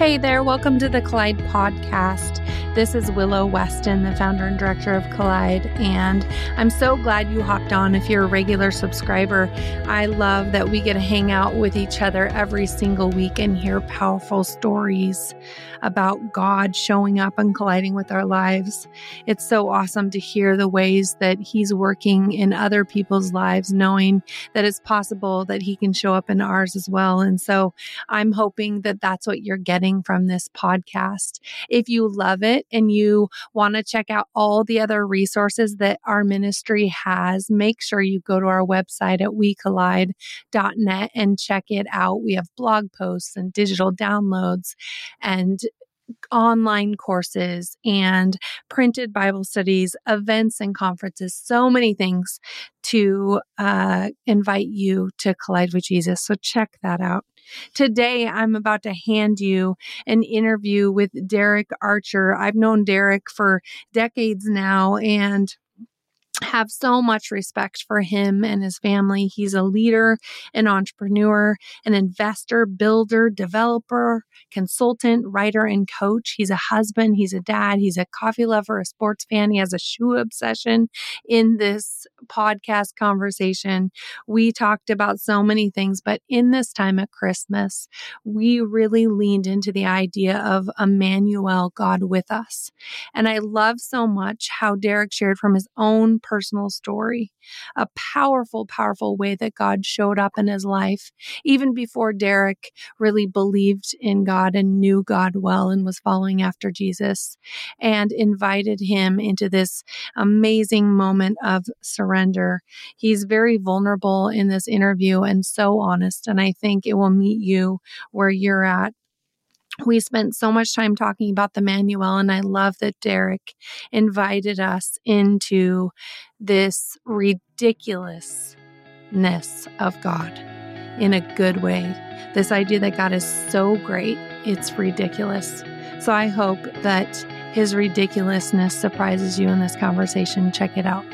Hey there, welcome to the Collide podcast. This is Willow Weston, the founder and director of Collide, and I'm so glad you hopped on. If you're a regular subscriber, I love that we get to hang out with each other every single week and hear powerful stories about God showing up and colliding with our lives. It's so awesome to hear the ways that He's working in other people's lives, knowing that it's possible that He can show up in ours as well. And so I'm hoping that that's what you're getting from this podcast. If you love it and you want to check out all the other resources that our ministry has, make sure you go to our website at wecollide.net and check it out. We have blog posts and digital downloads and online courses and printed Bible studies, events and conferences, so many things to uh, invite you to collide with Jesus. So check that out. Today, I'm about to hand you an interview with Derek Archer. I've known Derek for decades now, and have so much respect for him and his family. He's a leader, an entrepreneur, an investor, builder, developer, consultant, writer, and coach. He's a husband, he's a dad, he's a coffee lover, a sports fan. He has a shoe obsession. In this podcast conversation, we talked about so many things, but in this time at Christmas, we really leaned into the idea of Emmanuel, God with us. And I love so much how Derek shared from his own personal story, a powerful, powerful way that God showed up in his life, even before Derek really believed in God and knew God well and was following after Jesus, and invited him into this amazing moment of surrender. He's very vulnerable in this interview and so honest, and I think it will meet you where you're at we spent so much time talking about the Emmanuel, and I love that Derek invited us into this ridiculousness of God in a good way. This idea that God is so great, it's ridiculous. So I hope that his ridiculousness surprises you in this conversation. Check it out.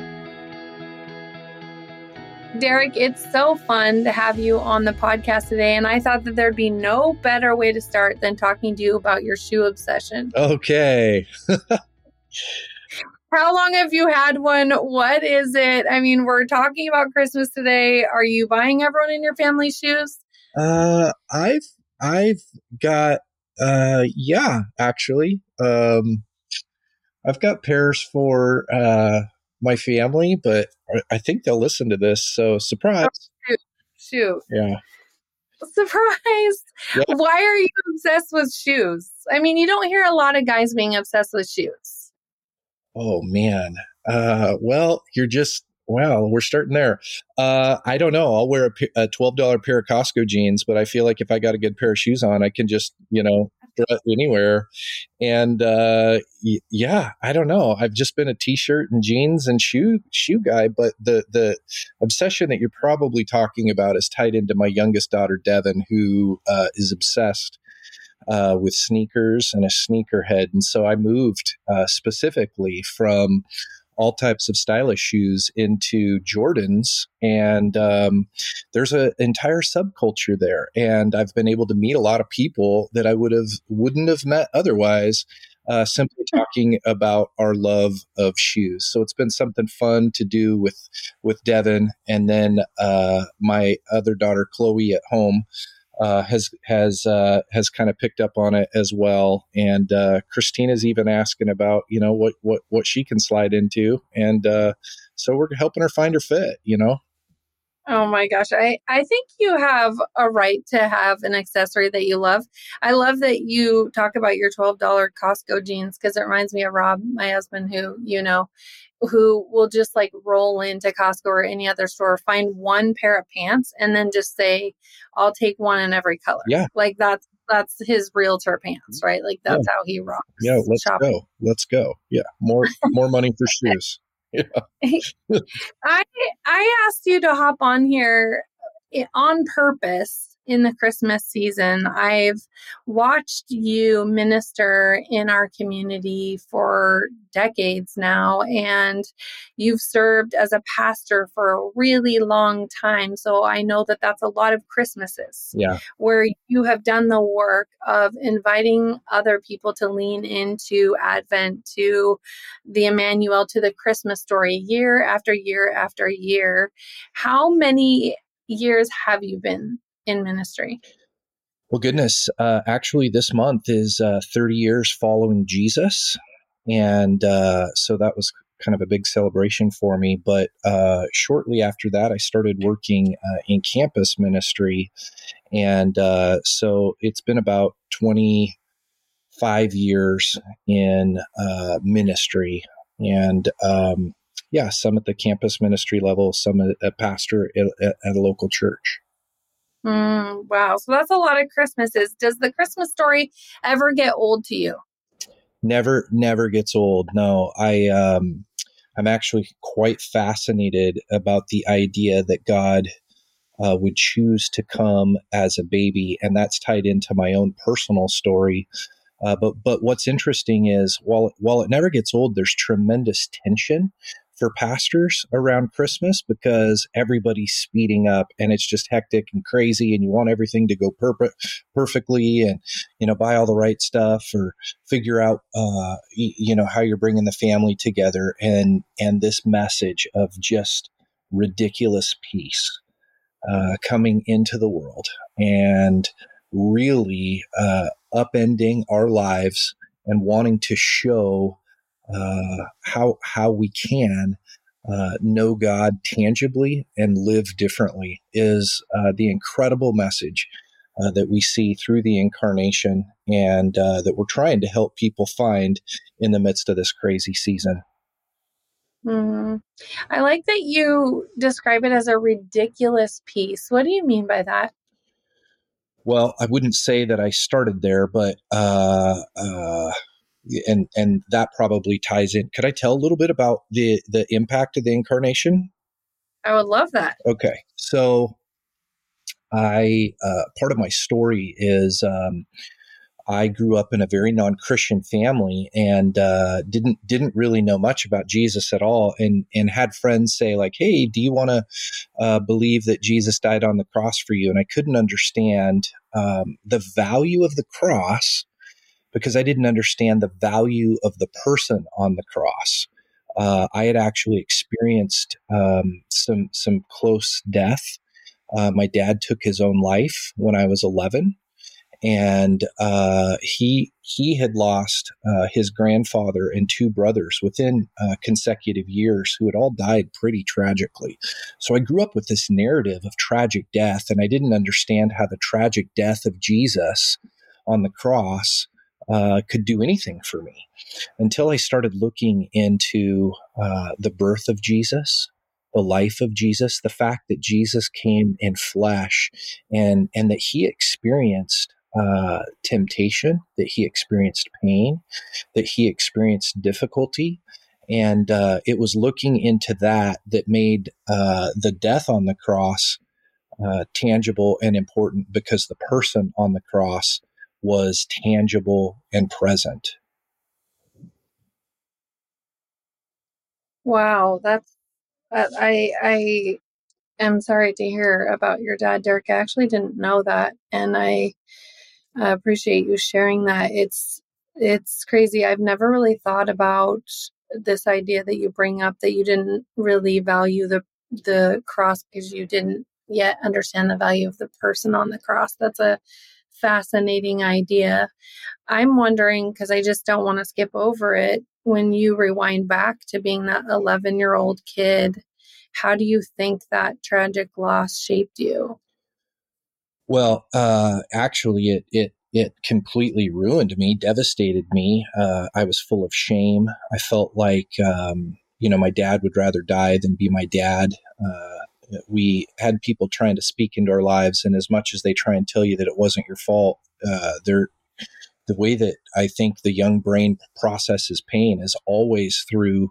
Derek, it's so fun to have you on the podcast today. And I thought that there'd be no better way to start than talking to you about your shoe obsession. Okay. How long have you had one? What is it? I mean, we're talking about Christmas today. Are you buying everyone in your family shoes? Uh, I've I've got uh yeah, actually. Um I've got pairs for uh my family, but I think they'll listen to this. So surprise. Oh, shoot. shoot. Yeah. Surprise. Yeah. Why are you obsessed with shoes? I mean, you don't hear a lot of guys being obsessed with shoes. Oh man. Uh, well, you're just well, we're starting there. Uh, I don't know. I'll wear a, a twelve dollar pair of Costco jeans, but I feel like if I got a good pair of shoes on, I can just you know anywhere. And uh, yeah, I don't know. I've just been a t-shirt and jeans and shoe shoe guy, but the the obsession that you're probably talking about is tied into my youngest daughter Devin, who uh, is obsessed. Uh, with sneakers and a sneakerhead. And so I moved uh, specifically from all types of stylish shoes into Jordans. And um, there's an entire subculture there. And I've been able to meet a lot of people that I would have wouldn't have met otherwise. Uh, simply hmm. talking about our love of shoes. So it's been something fun to do with with Devin, and then uh, my other daughter Chloe at home uh, has has uh, has kind of picked up on it as well. And uh, Christina's even asking about you know what what what she can slide into, and uh, so we're helping her find her fit. You know. Oh my gosh, I I think you have a right to have an accessory that you love. I love that you talk about your twelve dollar Costco jeans because it reminds me of Rob, my husband, who you know who will just like roll into Costco or any other store, find one pair of pants, and then just say, "I'll take one in every color." Yeah, like that's that's his realtor pants, right? Like that's yeah. how he rocks. Yeah, let's shopping. go. Let's go. Yeah, more more money for shoes. Yeah. I I asked you to hop on here eh, on purpose in the Christmas season. I've watched you minister in our community for decades now, and you've served as a pastor for a really long time. So I know that that's a lot of Christmases yeah. where you have done the work of inviting other people to lean into Advent, to the Emmanuel, to the Christmas story year after year after year. How many years have you been in ministry? Well, goodness, uh, actually, this month is uh, 30 years following Jesus. And uh, so that was kind of a big celebration for me. But uh, shortly after that, I started working uh, in campus ministry. And uh, so it's been about 25 years in ministry. And um, yeah, some at the campus ministry level, some at a pastor at, at a local church. Mm, wow. So that's a lot of Christmases. Does the Christmas story ever get old to you? Never, never gets old. No, I, um, I'm actually quite fascinated about the idea that God uh, would choose to come as a baby, and that's tied into my own personal story. Uh, but but what's interesting is while while it never gets old, there's tremendous tension for pastors around Christmas because everybody's speeding up and it's just hectic and crazy and you want everything to go per- perfectly and you know buy all the right stuff or figure out uh, you know how you're bringing the family together and and this message of just ridiculous peace uh, coming into the world and really uh, upending our lives and wanting to show uh, how how we can uh, know God tangibly and live differently is uh, the incredible message uh, that we see through the incarnation and uh, that we're trying to help people find in the midst of this crazy season. Mm-hmm. I like that you describe it as a ridiculous peace. What do you mean by that? Well, I wouldn't say that I started there, but uh, and and that probably ties in. Could I tell a little bit about the the impact of the incarnation? I would love that. Okay, so I uh, part of my story is um, I grew up in a very non Christian family and uh, didn't didn't really know much about Jesus at all, and and had friends say like, "Hey, do you want to uh, believe that Jesus died on the cross for you?" And I couldn't understand um, the value of the cross because I didn't understand the value of the person on the cross. Uh, I had actually experienced um, some some close death. Uh, my dad took his own life when I was 11, and uh, he he had lost uh, his grandfather and two brothers within uh, consecutive years, who had all died pretty tragically. So I grew up with this narrative of tragic death, and I didn't understand how the tragic death of Jesus on the cross uh, could do anything for me until I started looking into uh, the birth of Jesus, the life of Jesus, the fact that Jesus came in flesh, and and that he experienced uh, temptation, that he experienced pain, that he experienced difficulty. And uh, it was looking into that that made uh, the death on the cross uh, tangible and important because the person on the cross was tangible and present. Wow, that's I I am sorry to hear about your dad, Derek. I actually didn't know that, and I appreciate you sharing that. It's it's crazy. I've never really thought about this idea that you bring up that you didn't really value the the cross because you didn't yet understand the value of the person on the cross. That's a fascinating idea. I'm wondering, because I just don't want to skip over it, when you rewind back to being that 11 year old kid, how do you think that tragic loss shaped you? Well, uh, actually, it, it it completely ruined me, devastated me. Uh, I was full of shame. I felt like, um, you know, my dad would rather die than be my dad. Uh, we had people trying to speak into our lives, and as much as they try and tell you that it wasn't your fault, uh, they're the way that I think the young brain processes pain is always through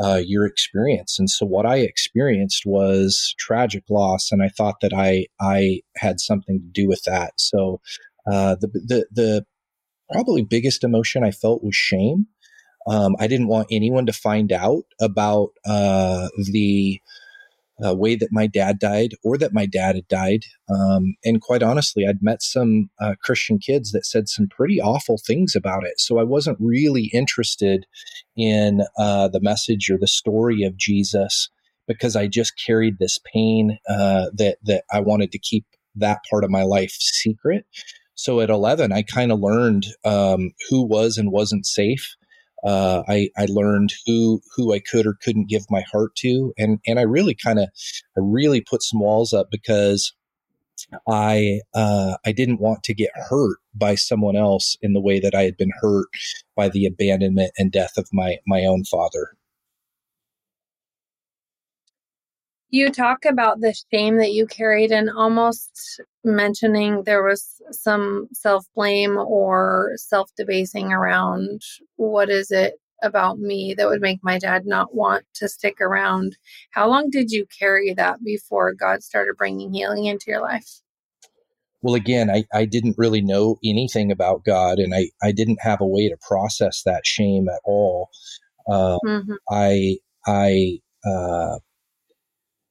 uh, your experience. And so what I experienced was tragic loss, and I thought that I I had something to do with that. So uh, the the the probably biggest emotion I felt was shame. Um, I didn't want anyone to find out about uh, the uh, way that my dad died or that my dad had died. Um, and quite honestly, I'd met some uh, Christian kids that said some pretty awful things about it. So I wasn't really interested in uh, the message or the story of Jesus because I just carried this pain uh, that that I wanted to keep that part of my life secret. So at 11, I kind of learned um, who was and wasn't safe. Uh, I, I learned who who I could or couldn't give my heart to, and and I really kind of I really put some walls up because I uh, I didn't want to get hurt by someone else in the way that I had been hurt by the abandonment and death of my my own father. You talk about the shame that you carried and almost mentioning there was some self blame or self debasing around what is it about me that would make my dad not want to stick around. How long did you carry that before God started bringing healing into your life? Well, again, I, I didn't really know anything about God and I, I didn't have a way to process that shame at all. Uh, mm-hmm. I, I, uh,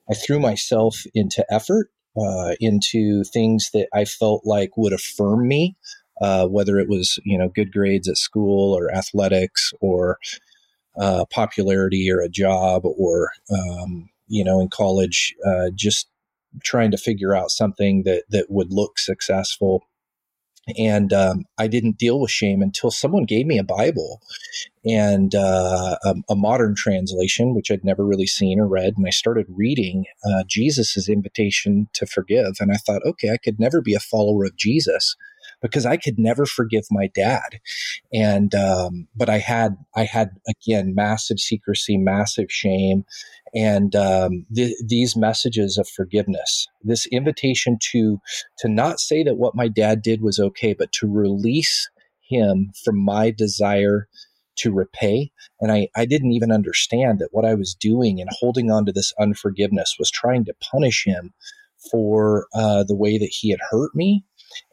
I threw myself into effort, uh, into things that I felt like would affirm me, uh, whether it was you know good grades at school or athletics or uh, popularity or a job or um, you know in college, uh, just trying to figure out something that that would look successful and um, I didn't deal with shame until someone gave me a Bible and uh, a, a, modern translation, which I'd never really seen or read. And I started reading uh, Jesus's invitation to forgive, and I thought, okay, I could never be a follower of Jesus because I could never forgive my dad. And um, but I had I had again massive secrecy, massive shame, and um, th- these messages of forgiveness, this invitation to to not say that what my dad did was okay, but to release him from my desire to repay. And I, I didn't even understand that what I was doing and holding on to this unforgiveness was trying to punish him for uh, the way that he had hurt me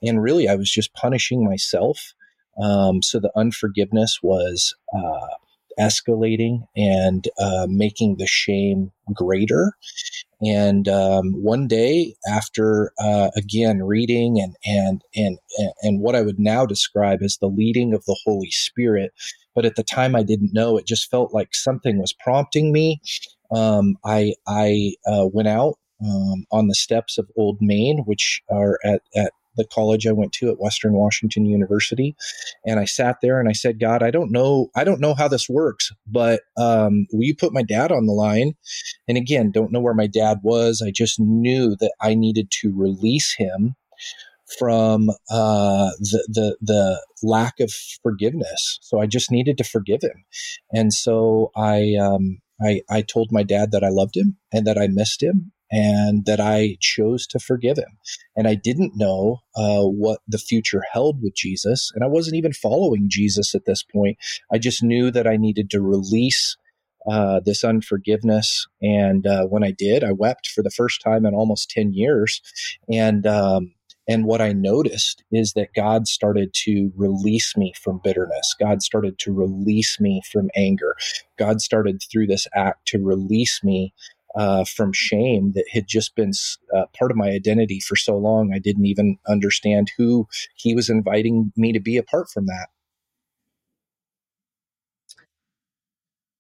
and really, I was just punishing myself. Um, so the unforgiveness was uh, escalating and uh, making the shame greater. And um, one day, after uh, again reading and, and and and what I would now describe as the leading of the Holy Spirit, but at the time I didn't know. It just felt like something was prompting me. Um, I I uh, went out um, on the steps of Old Main, which are at, at the college I went to at Western Washington University, and I sat there and I said, God, I don't know, I don't know how this works, but um, will you put my dad on the line? And again, don't know where my dad was. I just knew that I needed to release him from uh, the, the the lack of forgiveness. So I just needed to forgive him, and so I um, I, I told my dad that I loved him and that I missed him and that I chose to forgive him. And I didn't know uh, what the future held with Jesus. And I wasn't even following Jesus at this point. I just knew that I needed to release uh, this unforgiveness. And uh, when I did, I wept for the first time in almost 10 years. And, um, and what I noticed is that God started to release me from bitterness. God started to release me from anger. God started through this act to release me uh, from shame that had just been uh, part of my identity for so long. I didn't even understand who he was inviting me to be apart from that.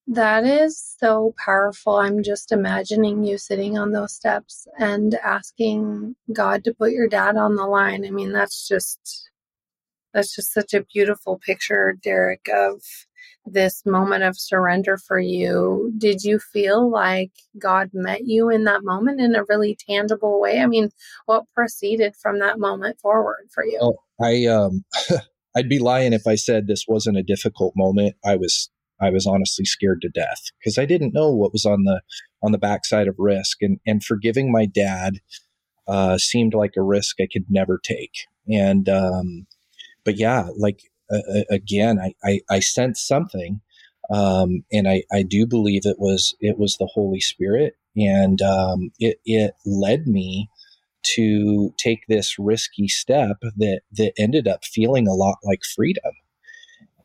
That is so powerful. I'm just imagining you sitting on those steps and asking God to put your dad on the line. I mean, that's just that's just such a beautiful picture, Derek, of this moment of surrender for you, did you feel like God met you in that moment in a really tangible way? I mean, what proceeded from that moment forward for you? Well, I um I'd be lying if I said this wasn't a difficult moment. I was I was honestly scared to death because I didn't know what was on the on the backside of risk and and forgiving my dad uh, seemed like a risk I could never take. And um, but yeah, like uh, again, I, I, I sensed something Um, and I, I do believe it was it was the Holy Spirit, and um, it it led me to take this risky step that that ended up feeling a lot like freedom.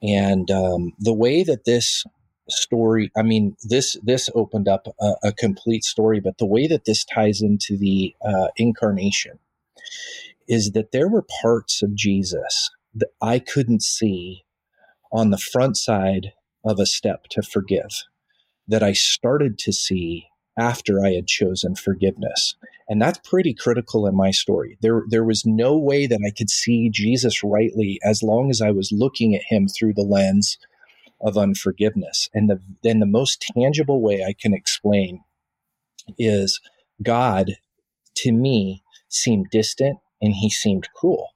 And um, the way that this story, I mean, this this opened up a, a, complete story, but the way that this ties into the uh, incarnation is that there were parts of Jesus that I couldn't see on the front side of a step to forgive that I started to see after I had chosen forgiveness. And that's pretty critical in my story. There, there was no way that I could see Jesus rightly as long as I was looking at him through the lens of unforgiveness. And the, then the most tangible way I can explain is God to me seemed distant and he seemed cruel.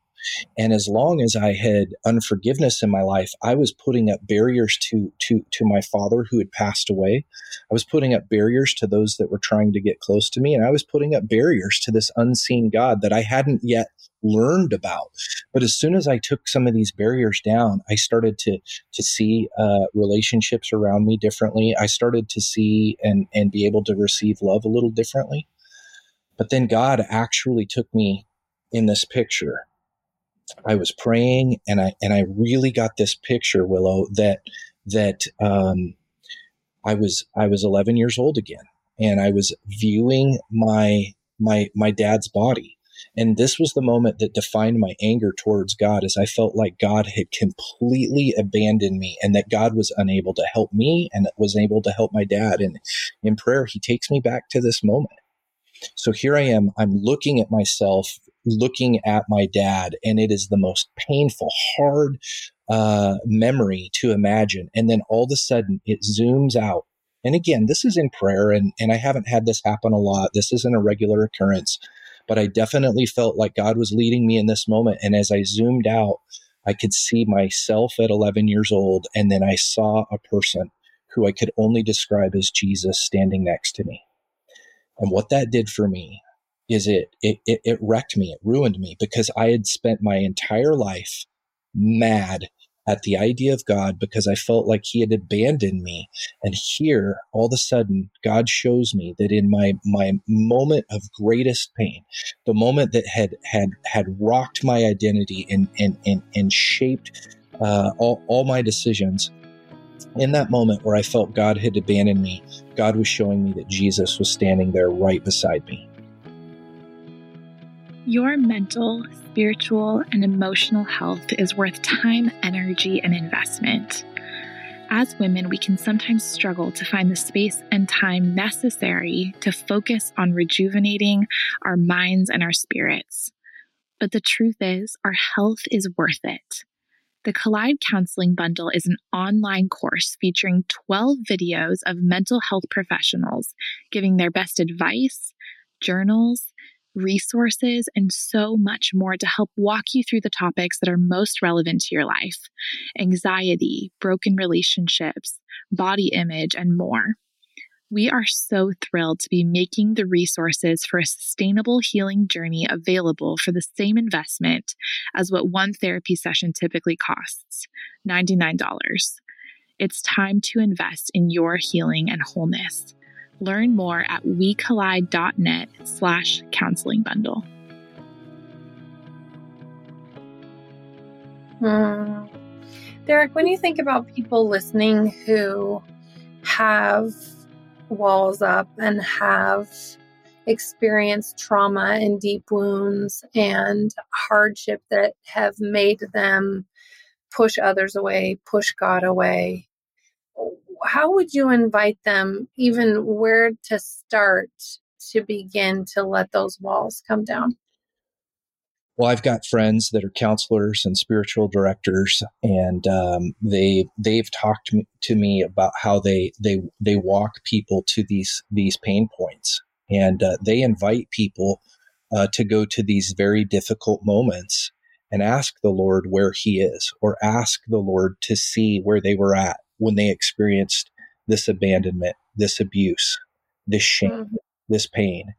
And as long as I had unforgiveness in my life, I was putting up barriers to to to my father who had passed away. I was putting up barriers to those that were trying to get close to me, and I was putting up barriers to this unseen God that I hadn't yet learned about. But as soon as I took some of these barriers down, I started to to see uh, relationships around me differently. I started to see and and be able to receive love a little differently. But then God actually took me in this picture I was praying and I and I really got this picture, Willow, that that um, I was I was 11 years old again, and I was viewing my my my dad's body, and this was the moment that defined my anger towards God, as I felt like God had completely abandoned me, and that God was unable to help me, and was able to help my dad. And in prayer, He takes me back to this moment. So here I am. I'm looking at myself looking at my dad, and it is the most painful, hard uh, memory to imagine. And then all of a sudden, it zooms out. And again, this is in prayer, and, and I haven't had this happen a lot. This isn't a regular occurrence, but I definitely felt like God was leading me in this moment. And as I zoomed out, I could see myself at 11 years old, and then I saw a person who I could only describe as Jesus standing next to me. And what that did for me is it, it, it, it wrecked me. It ruined me because I had spent my entire life mad at the idea of God because I felt like he had abandoned me. And here, all of a sudden, God shows me that in my, my moment of greatest pain, the moment that had, had, had rocked my identity and, and, and, and shaped uh, all, all my decisions, in that moment where I felt God had abandoned me, God was showing me that Jesus was standing there right beside me. Your mental, spiritual, and emotional health is worth time, energy, and investment. As women, we can sometimes struggle to find the space and time necessary to focus on rejuvenating our minds and our spirits. But the truth is, our health is worth it. The Collide Counseling Bundle is an online course featuring 12 videos of mental health professionals giving their best advice, journals, resources, and so much more to help walk you through the topics that are most relevant to your life anxiety, broken relationships, body image, and more. We are so thrilled to be making the resources for a sustainable healing journey available for the same investment as what one therapy session typically costs $99. It's time to invest in your healing and wholeness. Learn more at wecollide.net slash counseling bundle. Hmm. Derek, when you think about people listening who have walls up and have experienced trauma and deep wounds and hardship that have made them push others away, push God away, how would you invite them, even where to start to begin to let those walls come down? Well, I've got friends that are counselors and spiritual directors, and um, they they've talked to me about how they they they walk people to these these pain points, and uh, they invite people uh, to go to these very difficult moments and ask the Lord where He is, or ask the Lord to see where they were at when they experienced this abandonment, this abuse, this shame, mm-hmm. this pain.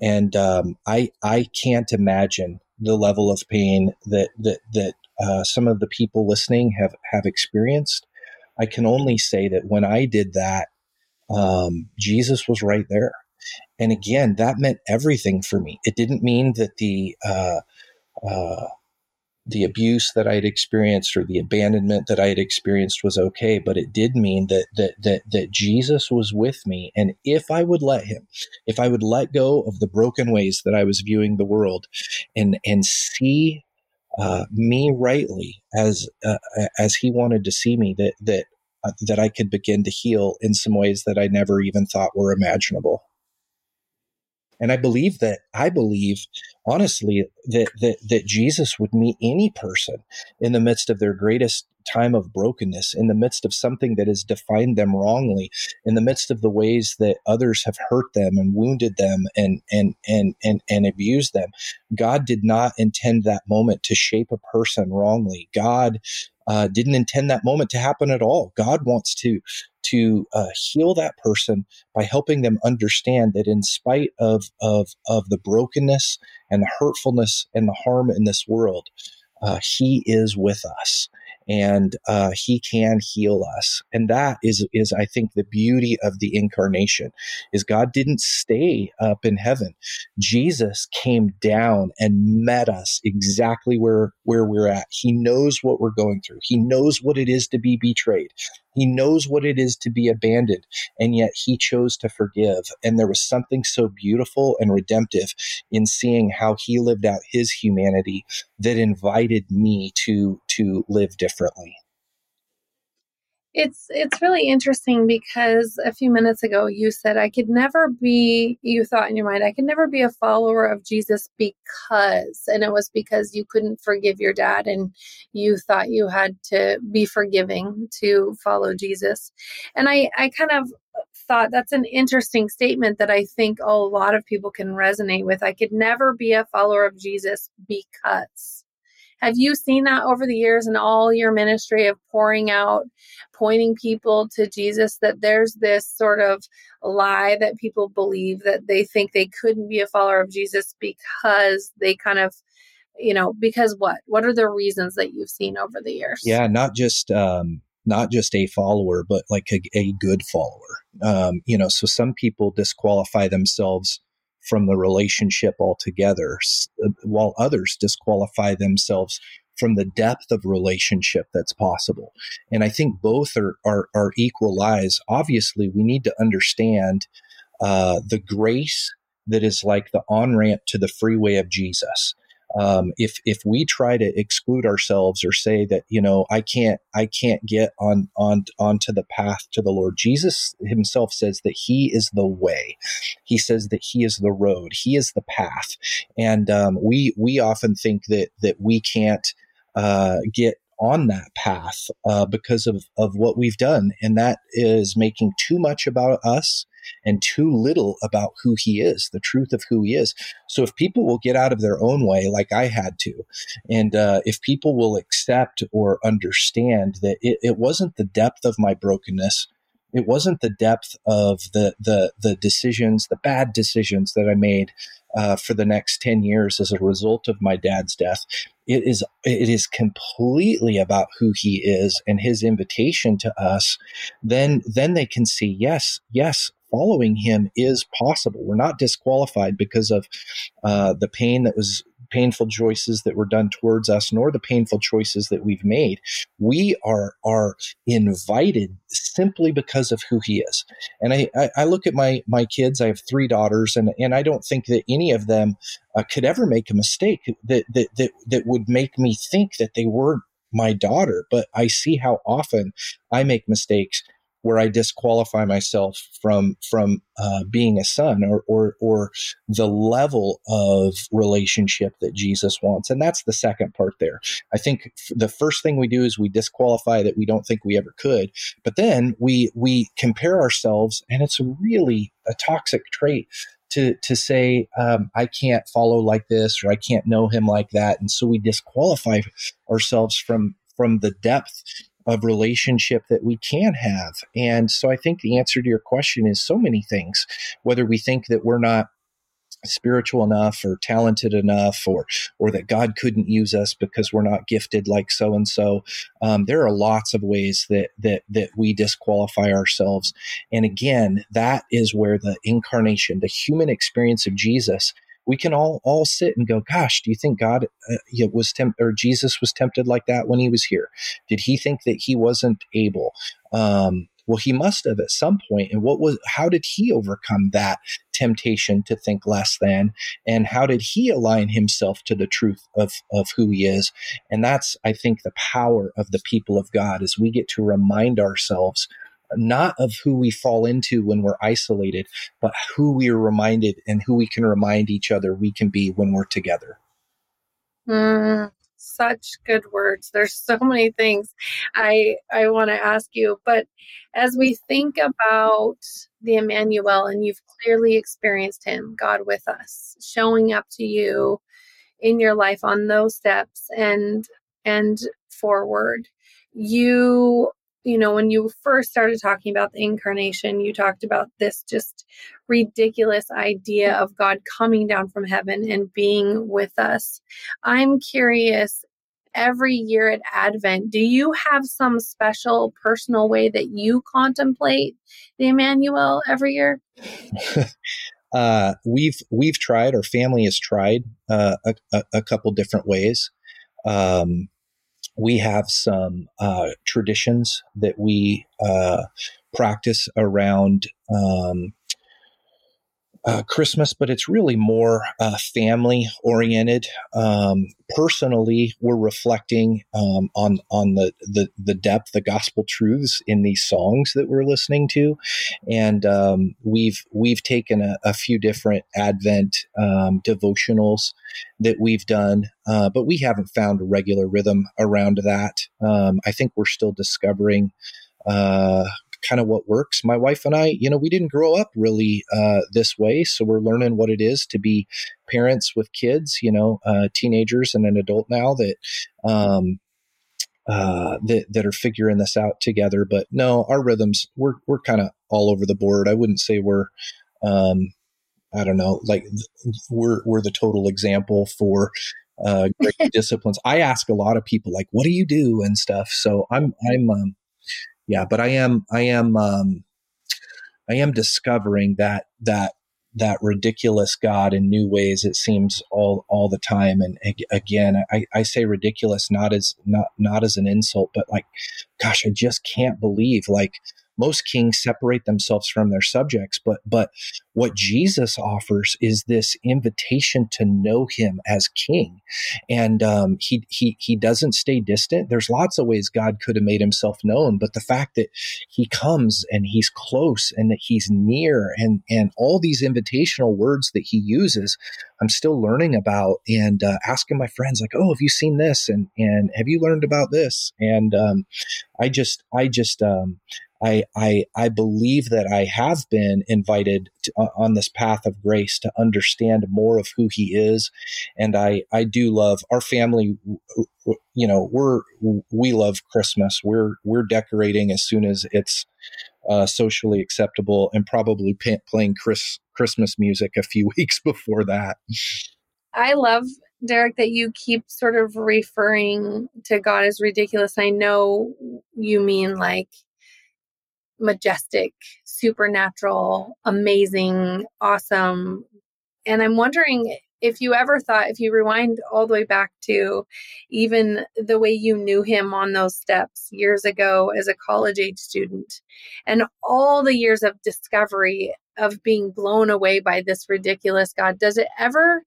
And um, I I can't imagine the level of pain that that that uh, some of the people listening have have experienced. I can only say that when I did that, um, Jesus was right there. And again, that meant everything for me. It didn't mean that the uh, uh, the abuse that I had experienced or the abandonment that I had experienced was okay, but it did mean that that that that Jesus was with me, and if I would let Him, if I would let go of the broken ways that I was viewing the world, and and see uh, me rightly as uh, as He wanted to see me, that that uh, that I could begin to heal in some ways that I never even thought were imaginable. And I believe that I believe honestly that that that Jesus would meet any person in the midst of their greatest time of brokenness, in the midst of something that has defined them wrongly, in the midst of the ways that others have hurt them and wounded them and and and and, and abused them. God did not intend that moment to shape a person wrongly. God uh, didn't intend that moment to happen at all. God wants to to uh, heal that person by helping them understand that in spite of of of the brokenness and the hurtfulness and the harm in this world, uh, He is with us and uh, he can heal us. And that is is i think the beauty of the incarnation is god didn't stay up in heaven. Jesus came down and met us exactly where where we're at. He knows what we're going through. He knows what it is to be betrayed he knows what it is to be abandoned, and yet he chose to forgive. And there was something so beautiful and redemptive in seeing how he lived out his humanity that invited me to to live differently. It's it's really interesting because a few minutes ago you said I could never be you thought in your mind I could never be a follower of Jesus because and it was because you couldn't forgive your dad and you thought you had to be forgiving to follow Jesus. And I I kind of thought that's an interesting statement that I think a lot of people can resonate with. I could never be a follower of Jesus because have you seen that over the years in all your ministry of pouring out, pointing people to Jesus? That there's this sort of lie that people believe that they think they couldn't be a follower of Jesus because they kind of you know because what what are the reasons that you've seen over the years yeah not just um not just a follower but like a, a good follower um you know so some people disqualify themselves from the relationship altogether, uh, while others disqualify themselves from the depth of relationship that's possible. And I think both are, are, are equalize. Obviously, we need to understand uh, the grace that is like the on ramp to the freeway of Jesus um, if if we try to exclude ourselves or say that you know I can't I can't get on on onto the path to the Lord, Jesus Himself says that He is the way. He says that He is the road. He is the path, and um, we we often think that that we can't uh, get on that path uh, because of, of what we've done. And that is making too much about us and too little about who he is, the truth of who he is. So if people will get out of their own way, like I had to, and uh, if people will accept or understand that it, it wasn't the depth of my brokenness, it wasn't the depth of the the the decisions, the bad decisions that I made uh, for the next 10 years as a result of my dad's death. It is it is completely about who he is and his invitation to us. Then then they can see yes yes following him is possible. We're not disqualified because of uh, the pain that was painful choices that were done towards us, nor the painful choices that we've made. We are are invited simply because of who He is. And I, I, I look at my my kids. I have three daughters, and and I don't think that any of them uh, could ever make a mistake that that that that would make me think that they weren't my daughter. But I see how often I make mistakes where I disqualify myself from from uh, being a son or, or or the level of relationship that Jesus wants, and that's the second part there. I think the first thing we do is we disqualify that we don't think we ever could, but then we we compare ourselves, and it's really a toxic trait to to say um, I can't follow like this or I can't know him like that, and so we disqualify ourselves from from the depth of relationship that we can have. And so I think the answer to your question is so many things, whether we think that we're not spiritual enough or talented enough or or that God couldn't use us because we're not gifted like so and so. There are lots of ways that that that we disqualify ourselves. And again, that is where the incarnation, the human experience of Jesus, we can all all sit and go, "Gosh, do you think God uh, was temp- or Jesus was tempted like that when he was here? Did he think that he wasn't able?" Um, well, he must have at some point. And what was, how did he overcome that temptation to think less than? And how did he align himself to the truth of, of who he is? And that's, I think, the power of the people of God is we get to remind ourselves not of who we fall into when we're isolated, but who we are reminded and who we can remind each other we can be when we're together. Mm, such good words. There's so many things I I want to ask you, but as we think about the Emmanuel and you've clearly experienced him, God with us, showing up to you in your life on those steps and and forward. You you know, when you first started talking about the incarnation, you talked about this just ridiculous idea of God coming down from heaven and being with us. I'm curious every year at Advent, do you have some special personal way that you contemplate the Emmanuel every year? uh, we've we've tried. Our family has tried uh, a, a, couple different ways. Um, we have some uh, traditions that we uh, practice around um, uh, Christmas, but it's really more uh, family oriented. Um, personally, we're reflecting um, on on the, the the depth, the gospel truths in these songs that we're listening to, and um, we've we've taken a, a few different Advent um, devotionals that we've done, uh, but we haven't found a regular rhythm around that. Um, I think we're still discovering uh, kind of what works. My wife and I, you know, we didn't grow up really uh, this way, so we're learning what it is to be parents with kids, you know, uh, teenagers and an adult now that. Um, uh, that that are figuring this out together, but no, our rhythms we're we're kind of all over the board. I wouldn't say we're um, I don't know, like we're we're the total example for uh, great disciplines. I ask a lot of people like, "What do you do?" and stuff. So I'm I'm um, yeah, but I am I am um, I am discovering that that that ridiculous God in new ways. It seems all all the time. And again, I, I say ridiculous not as not not as an insult, but like, gosh, I just can't believe like most kings separate themselves from their subjects but but what jesus offers is this invitation to know him as king. And um, he he he doesn't stay distant. There's lots of ways god could have made himself known but the fact that he comes and he's close and that he's near and and all these invitational words that he uses i'm still learning about and uh, asking my friends like oh have you seen this? And and have you learned about this? And um, i just i just um, I, I, I believe that I have been invited to, on this path of grace to understand more of who He is, and I, I do love our family. You know, we're we love Christmas. We're we're decorating as soon as it's uh, socially acceptable, and probably playing Chris Christmas music a few weeks before that. I love Derek, that you keep sort of referring to God as ridiculous. I know you mean like majestic, supernatural, amazing, awesome. And I'm wondering if you ever thought, if you rewind all the way back to even the way you knew him on those steps years ago as a college age student, and all the years of discovery of being blown away by this ridiculous God, does it ever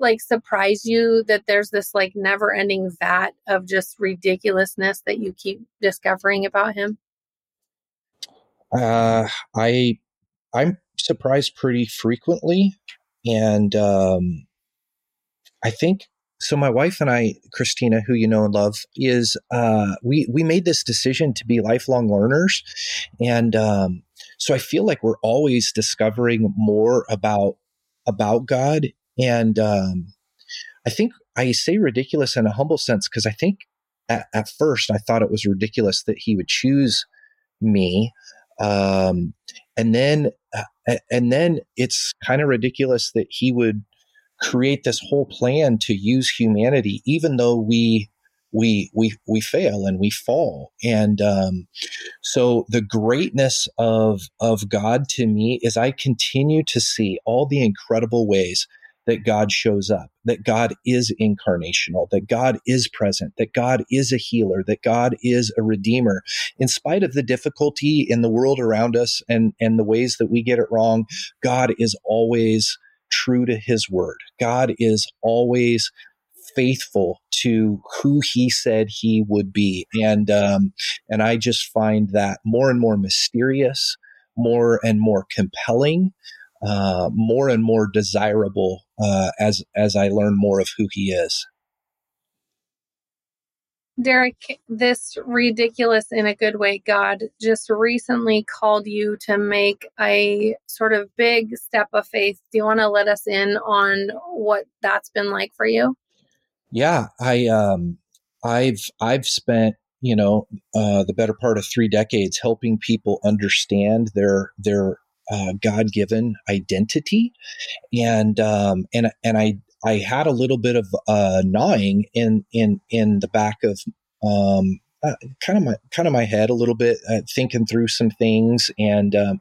like surprise you that there's this like never ending vat of just ridiculousness that you keep discovering about him? Uh, I I'm surprised pretty frequently, and um, I think so. My wife and I, Christina, who you know and love, is uh, we we made this decision to be lifelong learners, and um, so I feel like we're always discovering more about about God, and um, I think I say ridiculous in a humble sense because I think at, at first I thought it was ridiculous that He would choose me um, and then uh, and then it's kind of ridiculous that he would create this whole plan to use humanity, even though we we we we fail and we fall. And um, so the greatness of of god to me is i continue to see all the incredible ways that God shows up, that God is incarnational, that God is present, that God is a healer, that God is a redeemer. In spite of the difficulty in the world around us and, and the ways that we get it wrong, God is always true to his word. God is always faithful to who he said he would be. And, um, and I just find that more and more mysterious, more and more compelling uh, more and more desirable uh, as as I learn more of who he is. Derek, this ridiculous in a good way God just recently called you to make a sort of big step of faith. Do you want to let us in on what that's been like for you? Yeah, I um I've I've spent you know uh, the better part of three decades helping people understand their their uh, God given identity, and um, and and I I had a little bit of uh, gnawing in in in the back of um, uh, kind of my kind of my head a little bit, uh, thinking through some things. And um,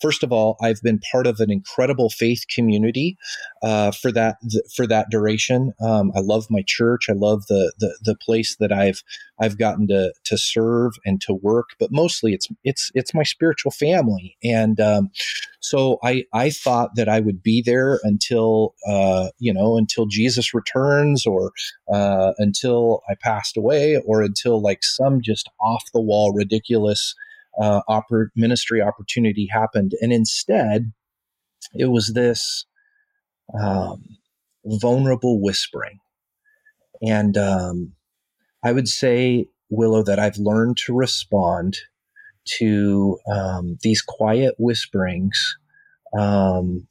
first of all, I've been part of an incredible faith community uh, for that th- for that duration. Um, I love my church. I love the, the the place that I've I've gotten to to serve and to work. But mostly, it's it's it's my spiritual family. And um, so I I thought that I would be there until uh, you know until Jesus returns or uh, until I passed away or until like some just off the wall ridiculous uh, oppor- ministry opportunity happened, and instead it was this um, vulnerable whispering, and um, I would say Willow that I've learned to respond to um, these quiet whisperings um,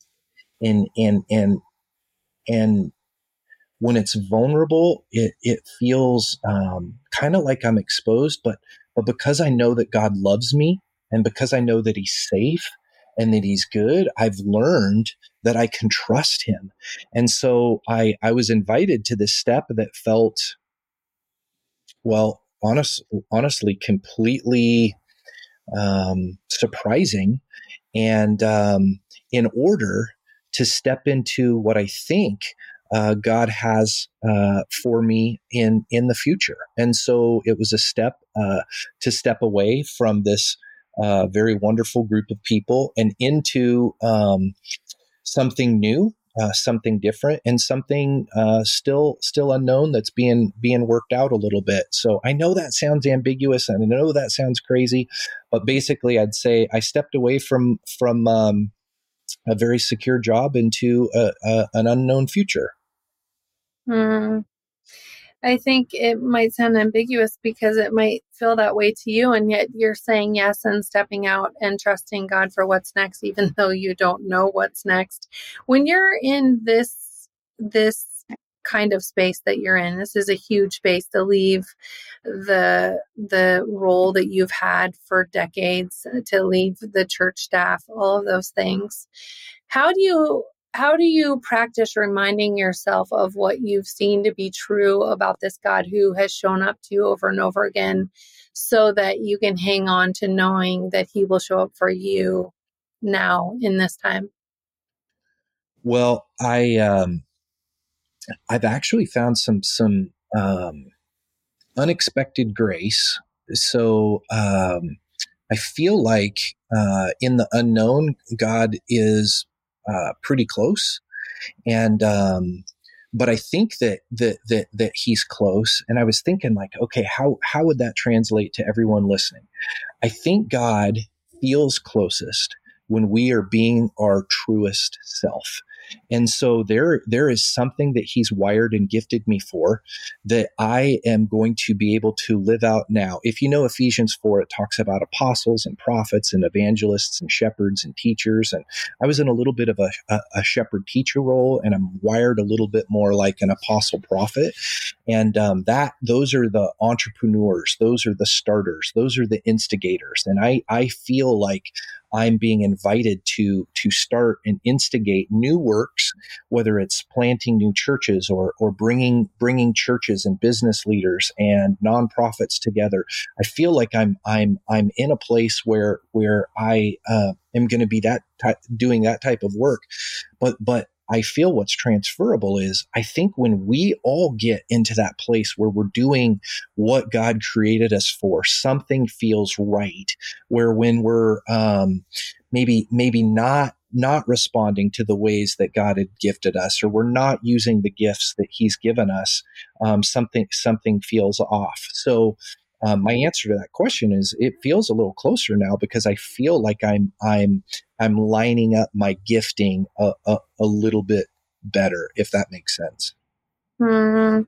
and and and and when it's vulnerable it it feels um, kind of like i'm exposed but but because i know that god loves me and because i know that he's safe and that he's good i've learned that i can trust him. And so i i was invited to this step that felt well honest honestly completely um, surprising. And um, in order to step into what I think uh, God has uh, for me in in the future, and so it was a step uh, to step away from this uh, very wonderful group of people and into um, something new uh, something different and something uh, still still unknown that's being being worked out a little bit. So I know that sounds ambiguous and I know that sounds crazy, but basically I'd say I stepped away from from um, a very secure job into a, a, an unknown future. Mm. I think it might sound ambiguous because it might feel that way to you, and yet you're saying yes and stepping out and trusting God for what's next, even though you don't know what's next. When you're in this this kind of space that you're in, this is a huge space to leave the the role that you've had for decades, to leave the church staff, all of those things. How do you how do you practice reminding yourself of what you've seen to be true about this God who has shown up to you over and over again so that you can hang on to knowing that he will show up for you now in this time? Well, I um I've actually found some some um unexpected grace. So um I feel like uh, in the unknown, God is uh, pretty close. And, um, but I think that, that, that, that he's close. And I was thinking like, okay, how, how would that translate to everyone listening? I think God feels closest when we are being our truest self. And so there, there is something that he's wired and gifted me for that I am going to be able to live out now. If you know Ephesians 4, it talks about apostles and prophets and evangelists and shepherds and teachers. And I was in a little bit of a, a, a shepherd teacher role, and I'm wired a little bit more like an apostle prophet. And um, that those are the entrepreneurs, those are the starters, those are the instigators. And I, I feel like I'm being invited to to start and instigate new works, whether it's planting new churches or or bringing bringing churches and business leaders and nonprofits together. I feel like I'm I'm I'm in a place where where I uh, am going to be that ty- doing that type of work, but but I feel what's transferable is I think when we all get into that place where we're doing what God created us for, something feels right. Where when we're um, maybe maybe not not responding to the ways that God had gifted us, or we're not using the gifts that He's given us, um, something something feels off. So um, my answer to that question is it feels a little closer now because I feel like I'm I'm I'm lining up my gifting a, a, a little bit better, if that makes sense. Mm.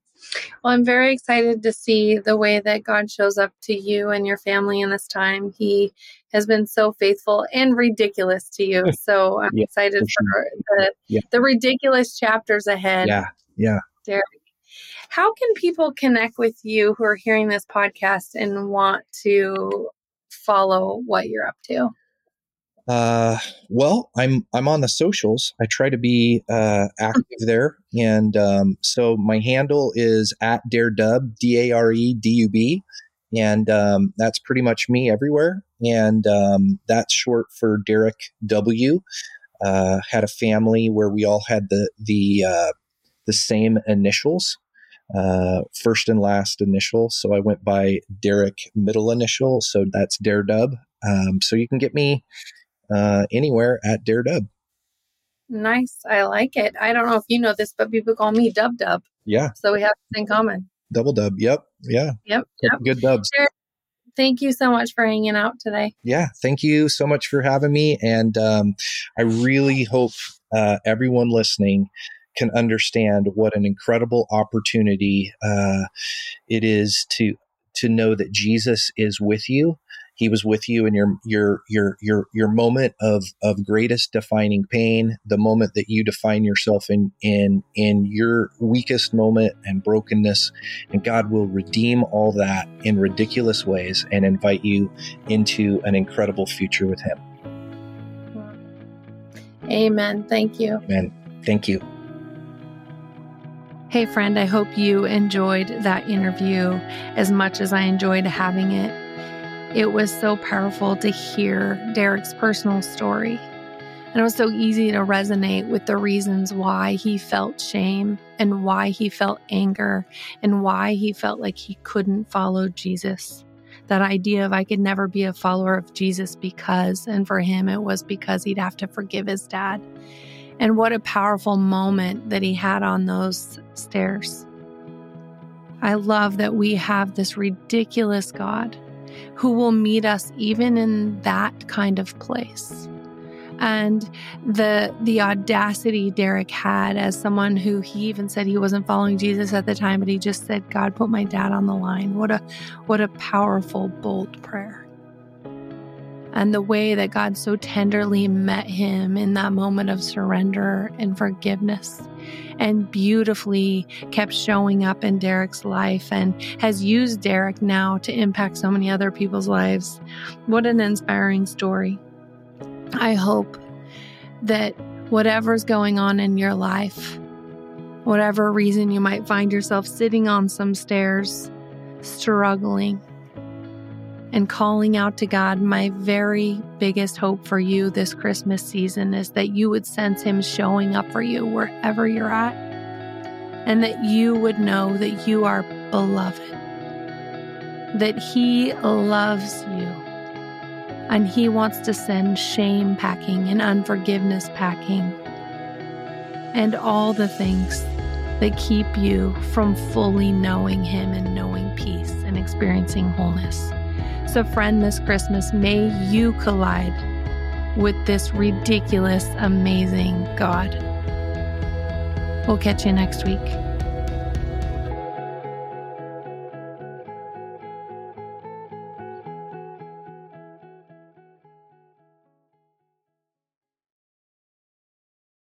Well, I'm very excited to see the way that God shows up to you and your family in this time. He has been so faithful and ridiculous to you. So I'm yeah, excited for, sure. the, yeah. the ridiculous chapters ahead. Yeah, yeah. Derek. How can people connect with you who are hearing this podcast and want to follow what you're up to? Uh, well, I'm I'm on the socials. I try to be uh, active there, and um, so my handle is at daredub d a r e d u b, and um, that's pretty much me everywhere. And um, that's short for Derek W. Uh, had a family where we all had the the uh, the same initials, uh, first and last initial. So I went by Derek middle initial. So that's Daredub. Um, so you can get me uh, anywhere at Dare Dub. Nice. I like it. I don't know if you know this, but people call me Dub Dub. Yeah. So we have this in common. Double Dub. Yep. Yeah. Yep. yep. Good dubs. Thank you so much for hanging out today. Yeah. Thank you so much for having me. And um, I really hope uh, everyone listening can understand what an incredible opportunity uh, it is to to know that Jesus is with you. He was with you in your your your your your moment of of greatest defining pain, the moment that you define yourself in in in your weakest moment and brokenness, and God will redeem all that in ridiculous ways and invite you into an incredible future with Him. Amen. Thank you. Amen. Thank you. Hey, friend, I hope you enjoyed that interview as much as I enjoyed having it. It was so powerful to hear Derek's personal story. And it was so easy to resonate with the reasons why he felt shame and why he felt anger and why he felt like he couldn't follow Jesus. That idea of I could never be a follower of Jesus because, and for him, it was because he'd have to forgive his dad. And what a powerful moment that he had on those stairs. I love that we have this ridiculous God who will meet us even in that kind of place. And the the audacity Derek had as someone who he even said he wasn't following Jesus at the time, but he just said, God put my dad on the line. What a what a powerful, bold prayer and the way that God so tenderly met him in that moment of surrender and forgiveness and beautifully kept showing up in Derek's life and has used Derek now to impact so many other people's lives. What an inspiring story. I hope that whatever's going on in your life, whatever reason you might find yourself sitting on some stairs, struggling, and calling out to God, my very biggest hope for you this Christmas season is that you would sense Him showing up for you wherever you're at, and that you would know that you are beloved, that He loves you, and He wants to send shame packing and unforgiveness packing, and all the things that keep you from fully knowing Him and knowing peace and experiencing wholeness. So, friend, this Christmas, may you collide with this ridiculous, amazing God. We'll catch you next week.